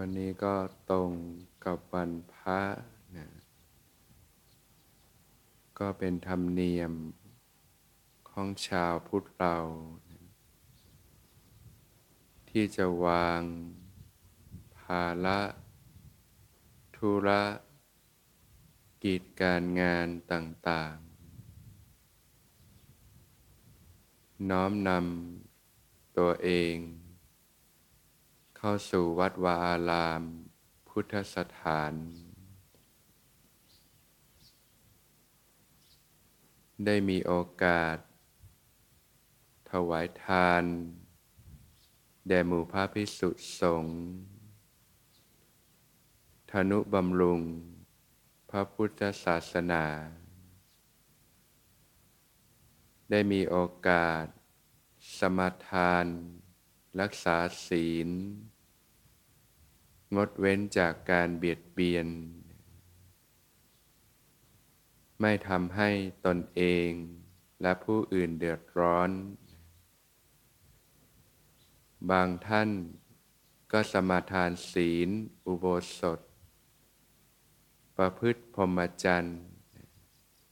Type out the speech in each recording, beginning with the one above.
วันนี้ก็ตรงกับวันพระนะก็เป็นธรรมเนียมของชาวพุทธเรานะที่จะวางภาระธุระกิจการงานต่างๆ น้อมนำตัวเอง เข้าสู่วัดวาอาราม พุทธสถาน ได้มีโอกาส ถวายทาน แด่หมู่พระพิสุสงฆ์ธนุบำรุง พระพุทธศาสนา ได้มีโอกาส สมาทาน รักษาศีล งดเว้นจากการเบียดเบียน ไม่ทำให้ตนเองและผู้อื่นเดือดร้อน บางท่านก็สมาทานศีล อุโบสถ ประพฤติพรหมจรรย์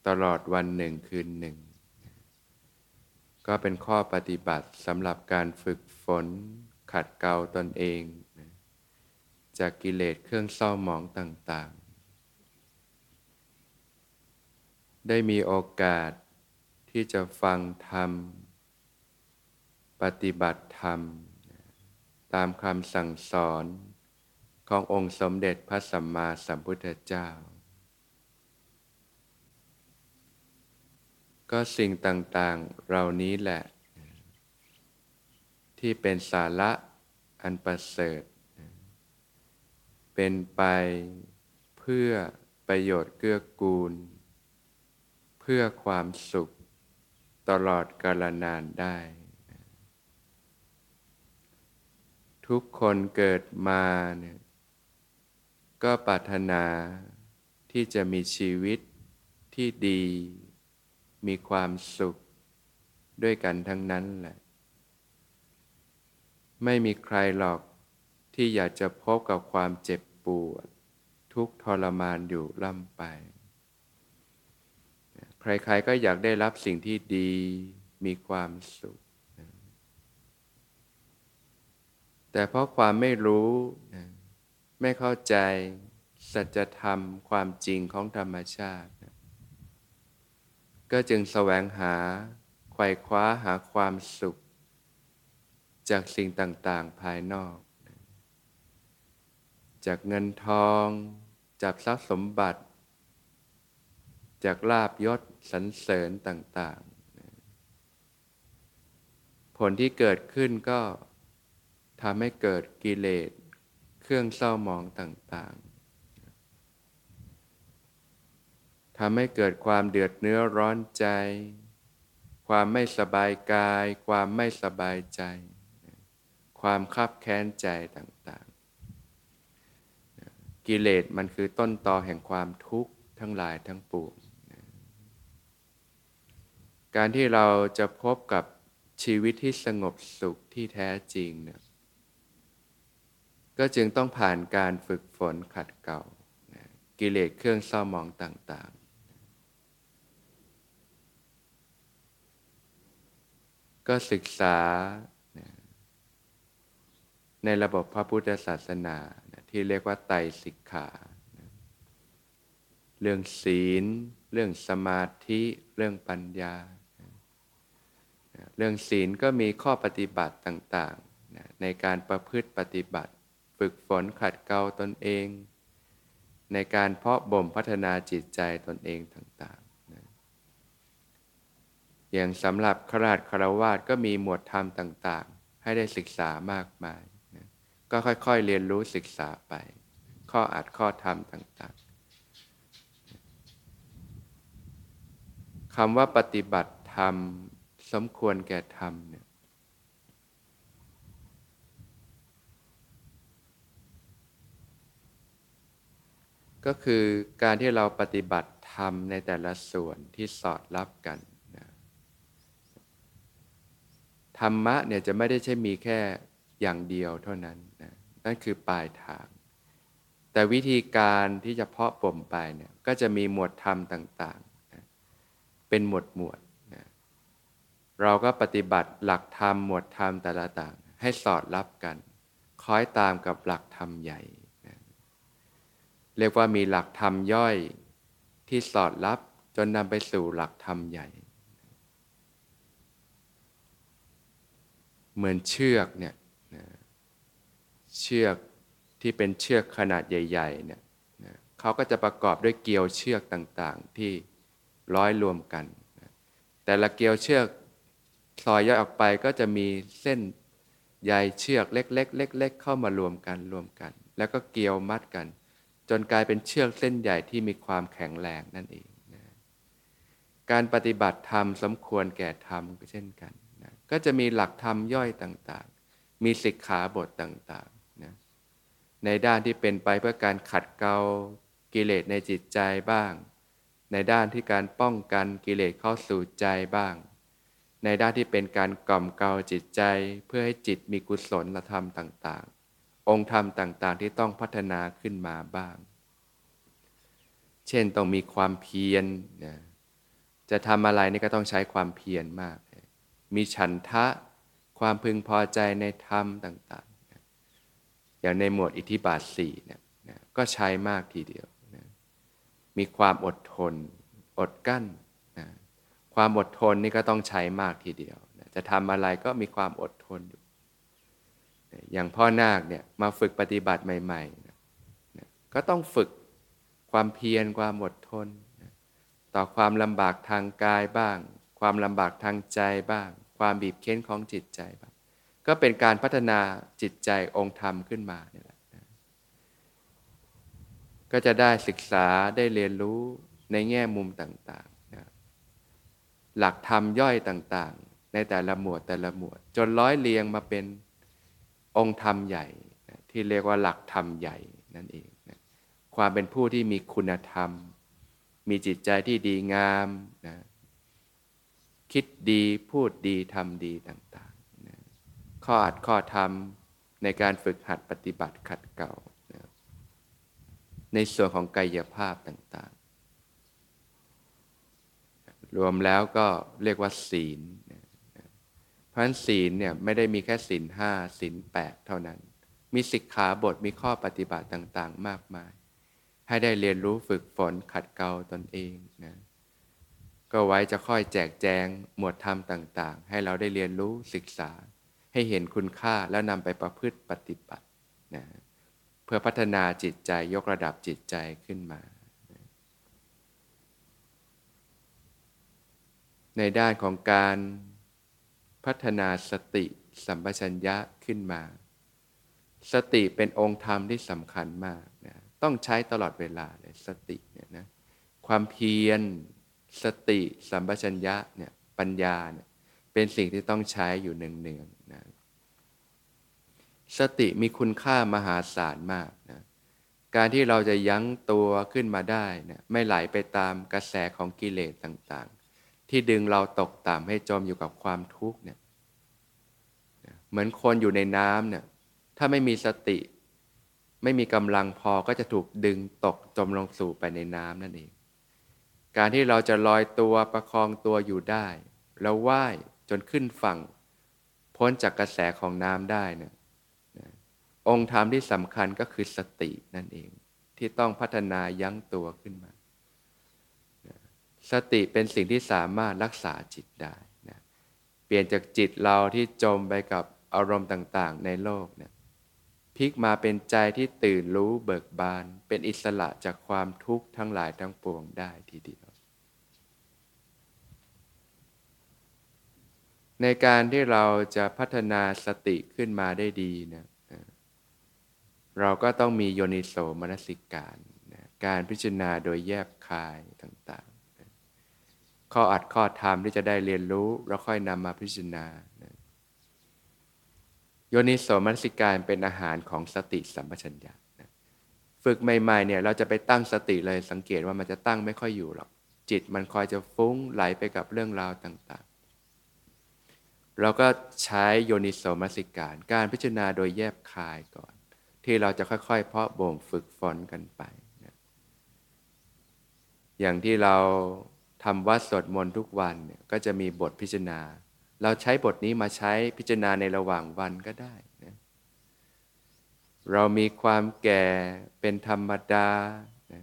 ตลอดวันหนึ่งคืนหนึ่ง ก็เป็นข้อปฏิบัติสำหรับการฝึกฝนขัดเกลาตนเอง จากกิเลสเครื่องเศร้าหมองต่าง ๆ ได้มีโอกาสที่จะฟังธรรม ปฏิบัติธรรม ตามคำสั่งสอนขององค์สมเด็จพระสัมมาสัมพุทธเจ้า ก็สิ่งต่างๆเหล่านี้แหละ ที่เป็นสาระอันประเสริฐ เป็นไปเพื่อประโยชน์เกื้อกูล เพื่อความสุขตลอดกาลนานได้ ทุกคนเกิดมาเนี่ยก็ปรารถนาที่จะมีชีวิตที่ดี มีความสุขด้วยกันทั้งนั้นแหละ ไม่มีใครหรอก ที่อยากจะพบกับความเจ็บปวด ทุกทรมานอยู่ล่ำไป ใครๆก็อยากได้รับสิ่งที่ดีมีความสุข แต่เพราะความไม่รู้ ไม่เข้าใจสัจธรรมความจริงของธรรมชาติ ก็จึงแสวงหาไขว่คว้าหาความสุข จากสิ่งต่างๆภายนอก จากเงินทอง จากทรัพย์สมบัติ จากลาบยศสรรเสริญต่าง ๆ ผลที่เกิดขึ้นก็ทำให้เกิดกิเลสเครื่องเศร้าหมองต่าง ๆ ทำให้เกิดความเดือดเนื้อร้อนใจ ความไม่สบายกาย ความไม่สบายใจ ความคับแค้นใจต่าง กิเลสมันคือต้นตอแห่งความทุกข์ทั้งหลายทั้งปวงการที่เราจะพบกับชีวิตที่สงบสุขที่แท้จริงเนี่ยก็จึงต้องผ่านการฝึกฝนขัดเกลากิเลสเครื่องเศร้าหมองต่างๆ ก็ศึกษาในระบบพระพุทธศาสนา ที่เรียกว่าไตสิกขา เรื่องศีล เรื่องสมาธิ เรื่องปัญญา เรื่องศีลก็มีข้อปฏิบัติต่างๆ ในการประพฤติปฏิบัติ ฝึกฝนขัดเกลาตนเอง ในการเพาะบ่มพัฒนาจิตใจตนเองต่างอย่างสำหรับขราชคารวาสก็มีหมวดธรรมต่างๆ ให้ได้ศึกษามากมาย ก็ค่อยๆ เรียนรู้ศึกษาไป ข้ออัดข้อธรรมต่างๆคำว่าปฏิบัติธรรม สมควรแก่ธรรมเนี่ยก็คือการที่เราปฏิบัติธรรมในแต่ละส่วนที่สอดรับกันธรรมะเนี่ยจะไม่ได้ใช่มีแค่ อย่างเดียวเท่านั้นนะนั่นคือปลายทาง แต่วิธีการที่จะเพาะบ่มไปเนี่ยก็จะมีหมวดธรรมต่างๆนะเป็นหมวดหมวดนะเราก็ปฏิบัติหลักธรรมหมวดธรรมแต่ละต่าง ให้สอดรับกันคล้อยตามกับหลักธรรมใหญ่นะเรียกว่ามีหลักธรรมย่อยที่สอดรับจนนำไปสู่หลักธรรมใหญ่ เหมือนเชือกเนี่ย เชือกที่เป็นเชือกขนาดใหญ่ๆเนี่ยเขาก็จะประกอบด้วยเกลียวเชือกต่างๆที่ร้อยรวมกัน แต่ละเกลียวเชือกซอยย่อยออกไปก็จะมีเส้นใยเชือกเล็กๆเล็กๆเข้ามารวมกันรวมกัน แล้วก็เกลียวมัดกัน จนกลายเป็นเชือกเส้นใหญ่ที่มีความแข็งแรงนั่นเองนะการปฏิบัติธรรมสมควรแก่ธรรมก็เช่นกันนะก็จะมีหลักธรรมย่อยต่างๆ มีสิกขาบทต่างๆ ในด้านที่เป็นไปเพื่อการขัดเกลากิเลสในจิตใจบ้าง ในด้านที่การป้องกันกิเลสเข้าสู่ใจบ้าง ในด้านที่เป็นการกล่อมเกลาจิตใจเพื่อให้จิตมีกุศลธรรมต่างๆ องค์ธรรมต่างๆ ที่ต้องพัฒนาขึ้นมาบ้าง เช่นต้องมีความเพียรนะจะทำอะไรนี่ก็ต้องใช้ความเพียรมาก มีฉันทะ ความพึงพอใจในธรรมต่างๆ อย่างในหมวดอิทธิบาทสี่เนี่ยนะก็ใช้มากทีเดียวนะมีความอดทน อดกั้นนะความอดทนนี่ก็ต้องใช้มากทีเดียวนะจะทำอะไรก็มีความอดทนอยู่นะอย่างพ่อนาคเนี่ยมาฝึกปฏิบัติใหม่ๆนะนะก็ต้องฝึกความเพียรความอดทนนะต่อความลำบากทางกายบ้าง ความลำบากทางใจบ้าง ความบีบเค้นของจิตใจบ้าง ก็เป็นการพัฒนาจิตใจองค์ธรรมขึ้นมาเนี่ยแหละก็จะได้ศึกษาได้เรียนรู้ในแง่มุมต่างๆนะหลักธรรมย่อยต่างๆ ในแต่ละหมวดแต่ละหมวด จนร้อยเรียงมาเป็นองค์ธรรมใหญ่นะที่เรียกว่าหลักธรรมใหญ่นั่นเองนะความเป็นผู้ที่มีคุณธรรม มีจิตใจที่ดีงามนะคิดดีพูดดีทำดีต่างๆ ข้ออัดข้อธรรมในการฝึกหัดปฏิบัติขัดเกลาในส่วนของกายภาพต่างๆ รวมแล้วก็เรียกว่าศีล เพราะฉะนั้นศีลเนี่ยไม่ได้มีแค่ศีลห้าศีลแปดเท่านั้น มีสิกขาบทมีข้อปฏิบัติต่างๆ มากมาย ให้ได้เรียนรู้ฝึกฝนขัดเกลาตนเองนะก็ไว้จะค่อยแจกแจงหมวดธรรมต่าง ๆ ให้เราได้เรียนรู้ศึกษา ให้เห็นคุณค่าแล้วนำไปประพฤติปฏิบัตินะเพื่อพัฒนาจิตใจยกระดับจิตใจขึ้นมา ในด้านของการพัฒนาสติสัมปชัญญะขึ้นมา สติเป็นองค์ธรรมที่สำคัญมากนะต้องใช้ตลอดเวลาเลยสติเนี่ยนะความเพียรสติสัมปชัญญะเนี่ยปัญญาเนี่ย เป็นสิ่งที่ต้องใช้อยู่เนืองๆนะสติมีคุณค่ามหาศาลมากนะการที่เราจะยั้งตัวขึ้นมาได้นะไม่ไหลไปตามกระแสของกิเลสต่างๆ ที่ดึงเราตกต่ำให้จมอยู่กับความทุกข์เนี่ยเหมือนคนอยู่ในน้ำเนี่ยถ้าไม่มีสติ ไม่มีกำลังพอก็จะถูกดึงตกจมลงสู่ไปในน้ำนั่นเอง การที่เราจะลอยตัวประคองตัวอยู่ได้ แล้วว่าย จนขึ้นฝั่ง พ้นจากกระแสของน้ำได้เนี่ยองค์ธรรมที่สำคัญก็คือสตินั่นเอง ที่ต้องพัฒนายั้งตัวขึ้นมา สติเป็นสิ่งที่สามารถรักษาจิตได้นะเปลี่ยนจากจิตเราที่จมไปกับอารมณ์ต่างๆ ในโลกเนี่ยพลิกมาเป็นใจที่ตื่นรู้เบิกบาน เป็นอิสระจากความทุกข์ทั้งหลายทั้งปวงได้ทีเดียว ในการที่เราจะพัฒนาสติขึ้นมาได้ดีนะเราก็ต้องมีโยนิโสมนสิการนะการพิจารณาโดยแยบคายต่างๆนะข้ออัดข้อธรรมที่จะได้เรียนรู้แล้วค่อยนำมาพิจารณานะโยนิโสมนสิการเป็นอาหารของสติสัมปชัญญะนะฝึกใหม่ๆเนี่ยเราจะไปตั้งสติเลยสังเกตว่ามันจะตั้งไม่ค่อยอยู่หรอกจิตมันคอยจะฟุ้งไหลไปกับเรื่องราวต่างๆ เราก็ใช้โยนิโสมสิการ การพิจารณาโดยแยบคายก่อน ที่เราจะค่อยๆ เพาะบ่มฝึกฝนกันไปนะอย่างที่เราทำวัดสวดมนต์ทุกวันเนี่ยก็จะมีบทพิจารณา เราใช้บทนี้มาใช้พิจารณาในระหว่างวันก็ได้นะเรามีความแก่เป็นธรรมดานะ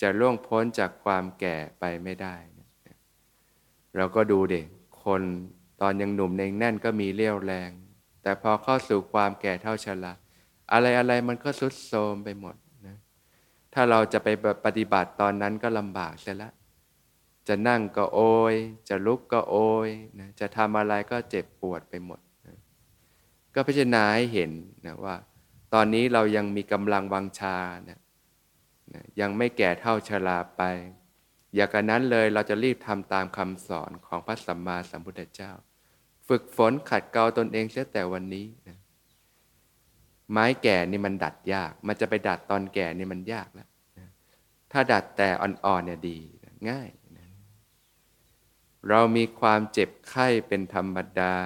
จะล่วงพ้นจากความแก่ไปไม่ได้นะเราก็ดูเด็กคน ตอนยังหนุ่มเองแน่นก็มีเรี่ยวแรง แต่พอเข้าสู่ความแก่เท่าชราอะไรอะไรมันก็สุดโทรมไปหมดนะถ้าเราจะไปปฏิบัติตอนนั้นก็ลำบากเสียละจะนั่งก็โอย จะลุกก็โอยนะจะทำอะไรก็เจ็บปวดไปหมดนะก็พิจารณาให้เห็นนะว่า ตอนนี้เรายังมีกำลังวังชานะนะยังไม่แก่เท่าชราไป อย่ากันนั้นเลยเราจะรีบทำตามคำสอนของพระสัมมาสัมพุทธเจ้า ฝึกฝนขัดเกลาตนเองเสียแต่วันนี้นะไม้แก่นี่มันดัดยาก มันจะไปดัดตอนแก่นี่มันยากแล้วนะถ้าดัดแต่อ่อนๆเนี่ยดีนะง่ายนะเรามีความเจ็บไข้เป็นธรรมดา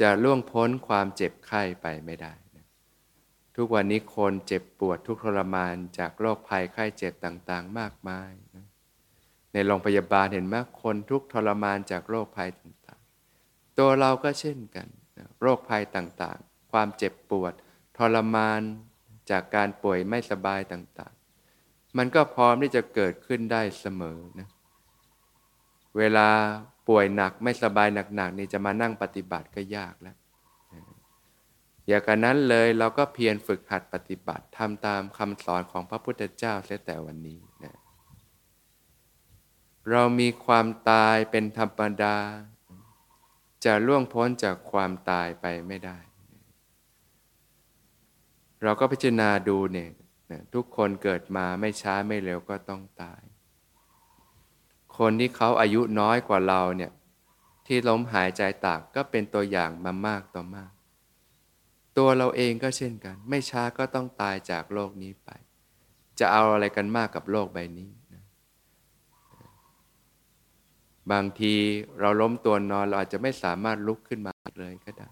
จะล่วงพ้นความเจ็บไข้ไปไม่ได้นะทุกวันนี้คนเจ็บปวดทุกทรมานจากโรคภัยไข้เจ็บต่างๆ มากมายนะ โรงพยาบาลเห็นไหมคนทุกทรมานจากโรคภัยต่างๆ ตัวเราก็เช่นกัน โรคภัยต่างๆ ความเจ็บปวด ทรมานจากการป่วยไม่สบายต่างๆ มันก็พร้อมที่จะเกิดขึ้นได้เสมอนะ เวลาป่วยหนักไม่สบายหนักๆนี่จะมานั่งปฏิบัติก็ยากแล้วอย่างนนั้นเลยเราก็เพียรฝึกหัดปฏิบัติทำตามคำสอนของพระพุทธเจ้าเสียแต่วันนี้นะ เรามีความตายเป็นธรรมดา จะล่วงพ้นจากความตายไปไม่ได้ เราก็พิจารณาดูเนี่ยทุกคนเกิดมาไม่ช้าไม่เร็วก็ต้องตาย คนที่เขาอายุน้อยกว่าเราเนี่ยที่ล้มหายใจตากก็เป็นตัวอย่างมามากต่อมาก ตัวเราเองก็เช่นกัน ไม่ช้าก็ต้องตายจากโลกนี้ไป จะเอาอะไรกันมากกับโลกใบนี้นะ บางทีเราล้มตัวนอนเราอาจจะไม่สามารถลุกขึ้นมาเลยก็ได้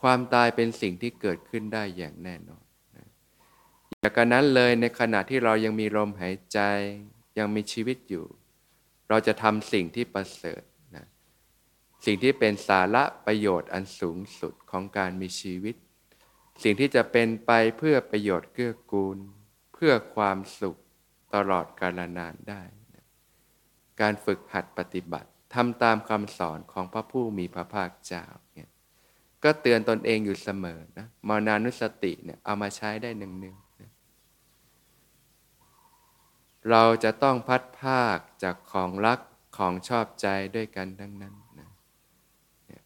ความตายเป็นสิ่งที่เกิดขึ้นได้อย่างแน่นอนนะอย่างกันนั้นเลยในขณะที่เรายังมีลมหายใจยังมีชีวิตอยู่ เราจะทำสิ่งที่ประเสริฐนะสิ่งที่เป็นสาระประโยชน์อันสูงสุดของการมีชีวิต สิ่งที่จะเป็นไปเพื่อประโยชน์เกื้อกูล เพื่อความสุขตลอดกาลนานได้ การฝึกหัดปฏิบัติทำตามคำสอนของพระผู้มีพระภาคเจ้าเนี่ยก็เตือนตนเองอยู่เสมอนะมรณานุสติเนี่ยเอามาใช้ได้หนึ่งหนึ่งเราจะต้องพัดภาคจากของรักของชอบใจด้วยกันทั้งนั้นนะ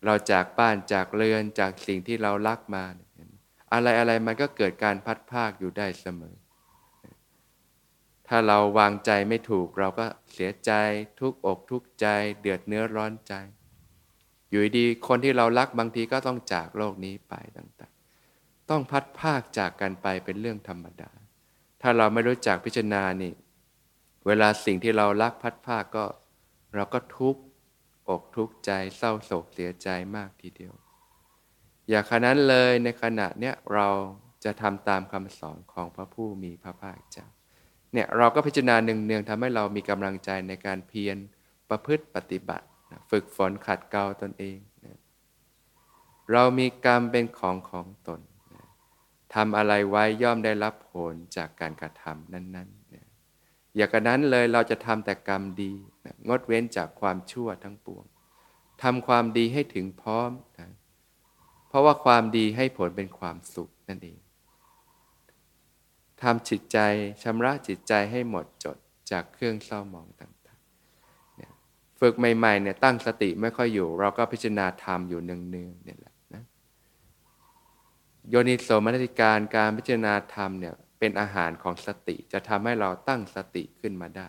เราจากบ้านจากเรือนจากสิ่งที่เรารักมาเนี่ยอะไรอะไรมันก็เกิดการพัดภาคอยู่ได้เสมอ ถ้าเราวางใจไม่ถูกเราก็เสียใจทุกอกทุกใจ เดือดเนื้อร้อนใจ อยู่ดีคนที่เรารักบางทีก็ต้องจากโลกนี้ไปต่างๆ ต้องพัดภาคจากกันไปเป็นเรื่องธรรมดา ถ้าเราไม่รู้จักพิจารณานี่ เวลาสิ่งที่เรารักพัดภาคก็ เราก็ทุกข์อกทุกข์ใจเศร้าโศกเสียใจมากทีเดียว อย่าขนั้นเลยในขณะเนี้ยเราจะทำตามคำสอนของพระผู้มีพระภาคเจ้า เนี่ยเราก็พิจารณาหนึ่งเนืองทำให้เรามีกำลังใจในการเพียรประพฤติปฏิบัติ ฝึกฝนขัดเกลาตนเอง เรามีกรรมเป็นของของตนทำอะไรไว้ย่อมได้รับผลจากการกระทำนั้นๆนะอย่ากระนั้นเลยเราจะทำแต่กรรมดีงดเว้นจากความชั่วทั้งปวงทำความดีให้ถึงพร้อมนะเพราะว่าความดีให้ผลเป็นความสุขนั่นเอง ทำจิตใจชำระจิตใจให้หมดจดจากเครื่องเศร้าหมองต่างๆเนี่ยฝึกใหม่ๆเนี่ยตั้งสติไม่ค่อยอยู่ เราก็พิจารณาธรรมอยู่เนืองๆเนี่ยแหละนะโยนิโสมนสิการการพิจารณาธรรมเนี่ยเป็นอาหารของสติจะทำให้เราตั้งสติขึ้นมาได้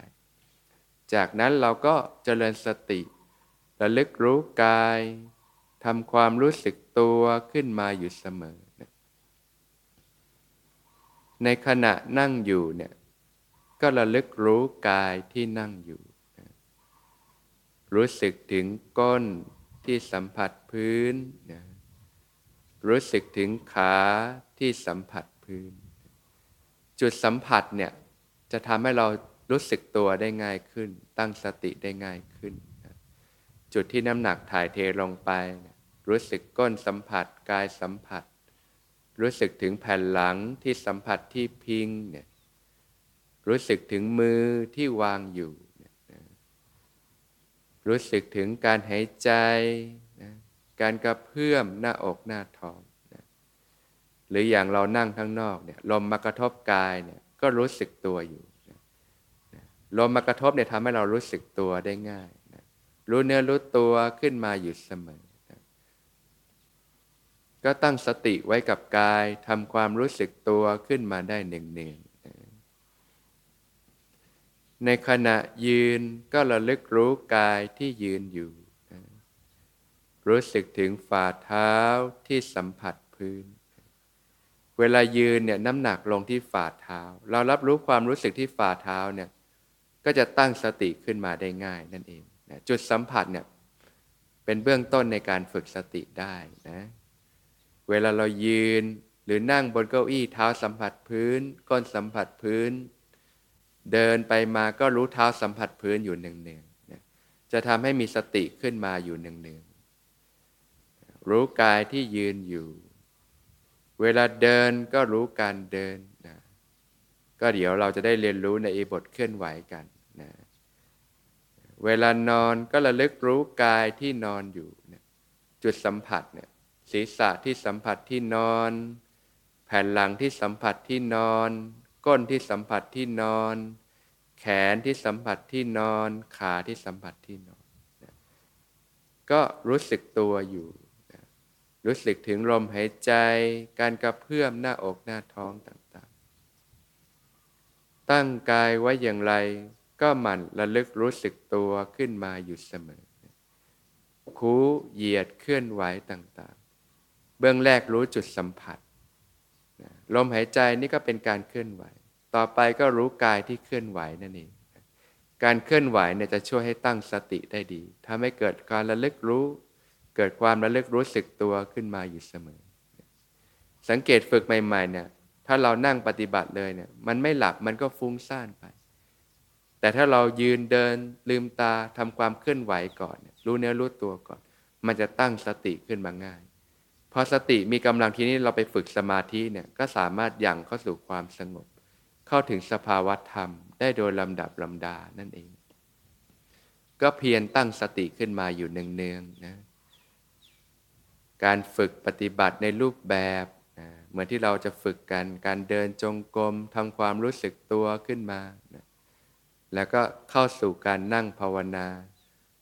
จากนั้นเราก็เจริญสติระลึกรู้กายทำความรู้สึกตัวขึ้นมาอยู่เสมอ ในขณะนั่งอยู่เนี่ยก็ระลึกรู้กายที่นั่งอยู่ รู้สึกถึงก้นที่สัมผัสพื้น รู้สึกถึงขาที่สัมผัสพื้น จุดสัมผัสเนี่ยจะทำให้เรารู้สึกตัวได้ง่ายขึ้น ตั้งสติได้ง่ายขึ้น จุดที่น้ำหนักถ่ายเทลงไป รู้สึกก้นสัมผัสกายสัมผัส รู้สึกถึงแผ่นหลังที่สัมผัสที่พิงเนี่ยรู้สึกถึงมือที่วางอยู่ รู้สึกถึงการหายใจนะการกระเพื่อมหน้าอกหน้าท้องนะหรืออย่างเรานั่งข้างนอกเนี่ยลมมากระทบกายเนี่ยก็รู้สึกตัวอยู่นะลมมากระทบเนี่ยทำให้เรารู้สึกตัวได้ง่ายนะรู้เนื้อรู้ตัวขึ้นมาอยู่เสมอ ก็ตั้งสติไว้กับกายทำความรู้สึกตัวขึ้นมาได้เนืองในขณะยืนก็ระลึกรู้กายที่ยืนอยู่ รู้สึกถึงฝ่าเท้าที่สัมผัสพื้น เวลายืนเนี่ยน้ำหนักลงที่ฝ่าเท้า เรารับรู้ความรู้สึกที่ฝ่าเท้าเนี่ยก็จะตั้งสติขึ้นมาได้ง่ายนั่นเองจุดสัมผัสเนี่ยเป็นเบื้องต้นในการฝึกสติได้นะ เวลาเรายืน หรือนั่งบนเก้าอี้เท้าสัมผัสพื้น ก้นสัมผัสพื้น เดินไปมาก็รู้เท้าสัมผัสพื้นอยู่หนึ่งๆจะทำให้มีสติขึ้นมาอยู่หนึ่งๆรู้กายที่ยืนอยู่ เวลาเดินก็รู้การเดินนะก็เดี๋ยวเราจะได้เรียนรู้ในอีบทเคลื่อนไหวกันนะเวลานอนก็ระลึกรู้กายที่นอนอยู่นะจุดสัมผัสเนี่ย ศีรษะที่สัมผัสที่นอน แผ่นหลังที่สัมผัสที่นอน ก้นที่สัมผัสที่นอน แขนที่สัมผัสที่นอน ขาที่สัมผัสที่นอนนะก็รู้สึกตัวอยู่นะรู้สึกถึงลมหายใจ การกระเพื่อมหน้าอกหน้าท้องต่างๆ ตั้งกายไว้อย่างไร ก็หมั่นระลึกรู้สึกตัวขึ้นมาอยู่เสมอคูเหยียดเคลื่อนไหวต่าง บื้องแรกรู้จุดสัมผัสลมหายใจนี่ก็เป็นการเคลื่อนไหว ต่อไปก็รู้กายที่เคลื่อนไหวนั่นเองการเคลื่อนไหวเนี่ยจะช่วยให้ตั้งสติได้ดีทำให้เกิดการระลึกรู้ เกิดความระลึกรู้สึกตัวขึ้นมาอยู่เสมอ สังเกตฝึกใหม่ๆเนี่ยถ้าเรานั่งปฏิบัติเลยเนี่ยมันไม่หลับมันก็ฟุ้งซ่านไป แต่ถ้าเรายืนเดินลืมตาทำความเคลื่อนไหวก่อน รู้เนื้อรู้ตัวก่อน มันจะตั้งสติขึ้นมาง่าย พอสติมีกำลังทีนี้เราไปฝึกสมาธิเนี่ยก็สามารถยั่งเข้าสู่ความสงบ เข้าถึงสภาวะธรรม ได้โดยลำดับลำดานั่นเอง ก็เพียรตั้งสติขึ้นมาอยู่เนืองๆนะการฝึกปฏิบัติในรูปแบบนะเหมือนที่เราจะฝึกกันการเดินจงกรมทำความรู้สึกตัวขึ้นมานะแล้วก็เข้าสู่การนั่งภาวนา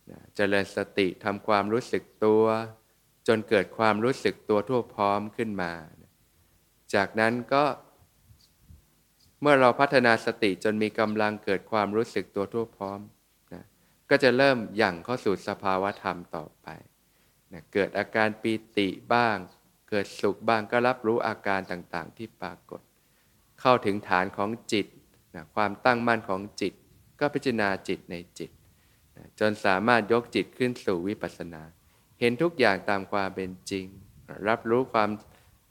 นะเจริญสติทำความรู้สึกตัว จนเกิดความรู้สึกตัวทั่วพร้อมขึ้นมา จากนั้นก็เมื่อเราพัฒนาสติจนมีกำลังเกิดความรู้สึกตัวทั่วพร้อมนะก็จะเริ่มหยั่งเข้าสู่สภาวะธรรมต่อไปนะเกิดอาการปีติบ้าง เกิดสุขบ้างก็รับรู้อาการต่างๆ ที่ปรากฏ เข้าถึงฐานของจิตนะความตั้งมั่นของจิต ก็พิจารณาจิตในจิตนะจนสามารถยกจิตขึ้นสู่วิปัสสนา เห็นทุกอย่างตามความเป็นจริง รับรู้ความ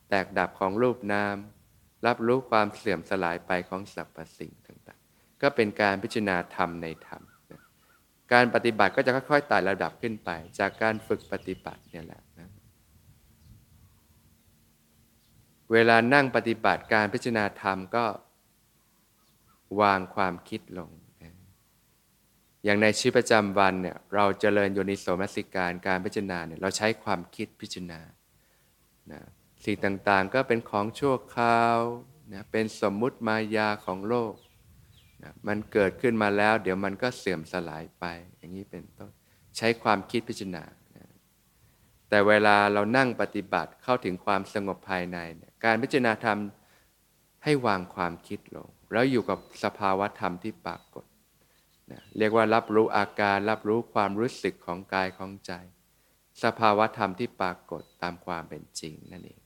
แตกดับของรูปนาม รับรู้ความเสื่อมสลายไปของสรรพสิ่งต่างๆ ก็เป็นการพิจารณาธรรมในธรรม การปฏิบัติก็จะค่อยๆไต่ระดับขึ้นไป จากการฝึกปฏิบัติเนี่ยแหละนะเวลานั่งปฏิบัติการพิจารณาธรรมก็วางความคิดลง อย่างในชีวิตประจำวันเนี่ยเราเจริญโยนิโสมนสิการการพิจารณาเนี่ยเราใช้ความคิดพิจารณานะสิ่งต่างๆก็เป็นของชั่วคราวนะเป็นสมมุติมายาของโลกนะมันเกิดขึ้นมาแล้ว เดี๋ยวมันก็เสื่อมสลายไป อย่างนี้เป็นต้นใช้ความคิดพิจารณานะแต่เวลาเรานั่งปฏิบัติเข้าถึงความสงบภายในเนี่ยการพิจารณาธรรมให้วางความคิดลง แล้วอยู่กับสภาวะธรรมที่ปรากฏ นะเรียกว่ารับรู้อาการรับรู้ความรู้สึกของกายของใจ สภาวะธรรมที่ปรากฏตามความเป็นจริงนั่นเอง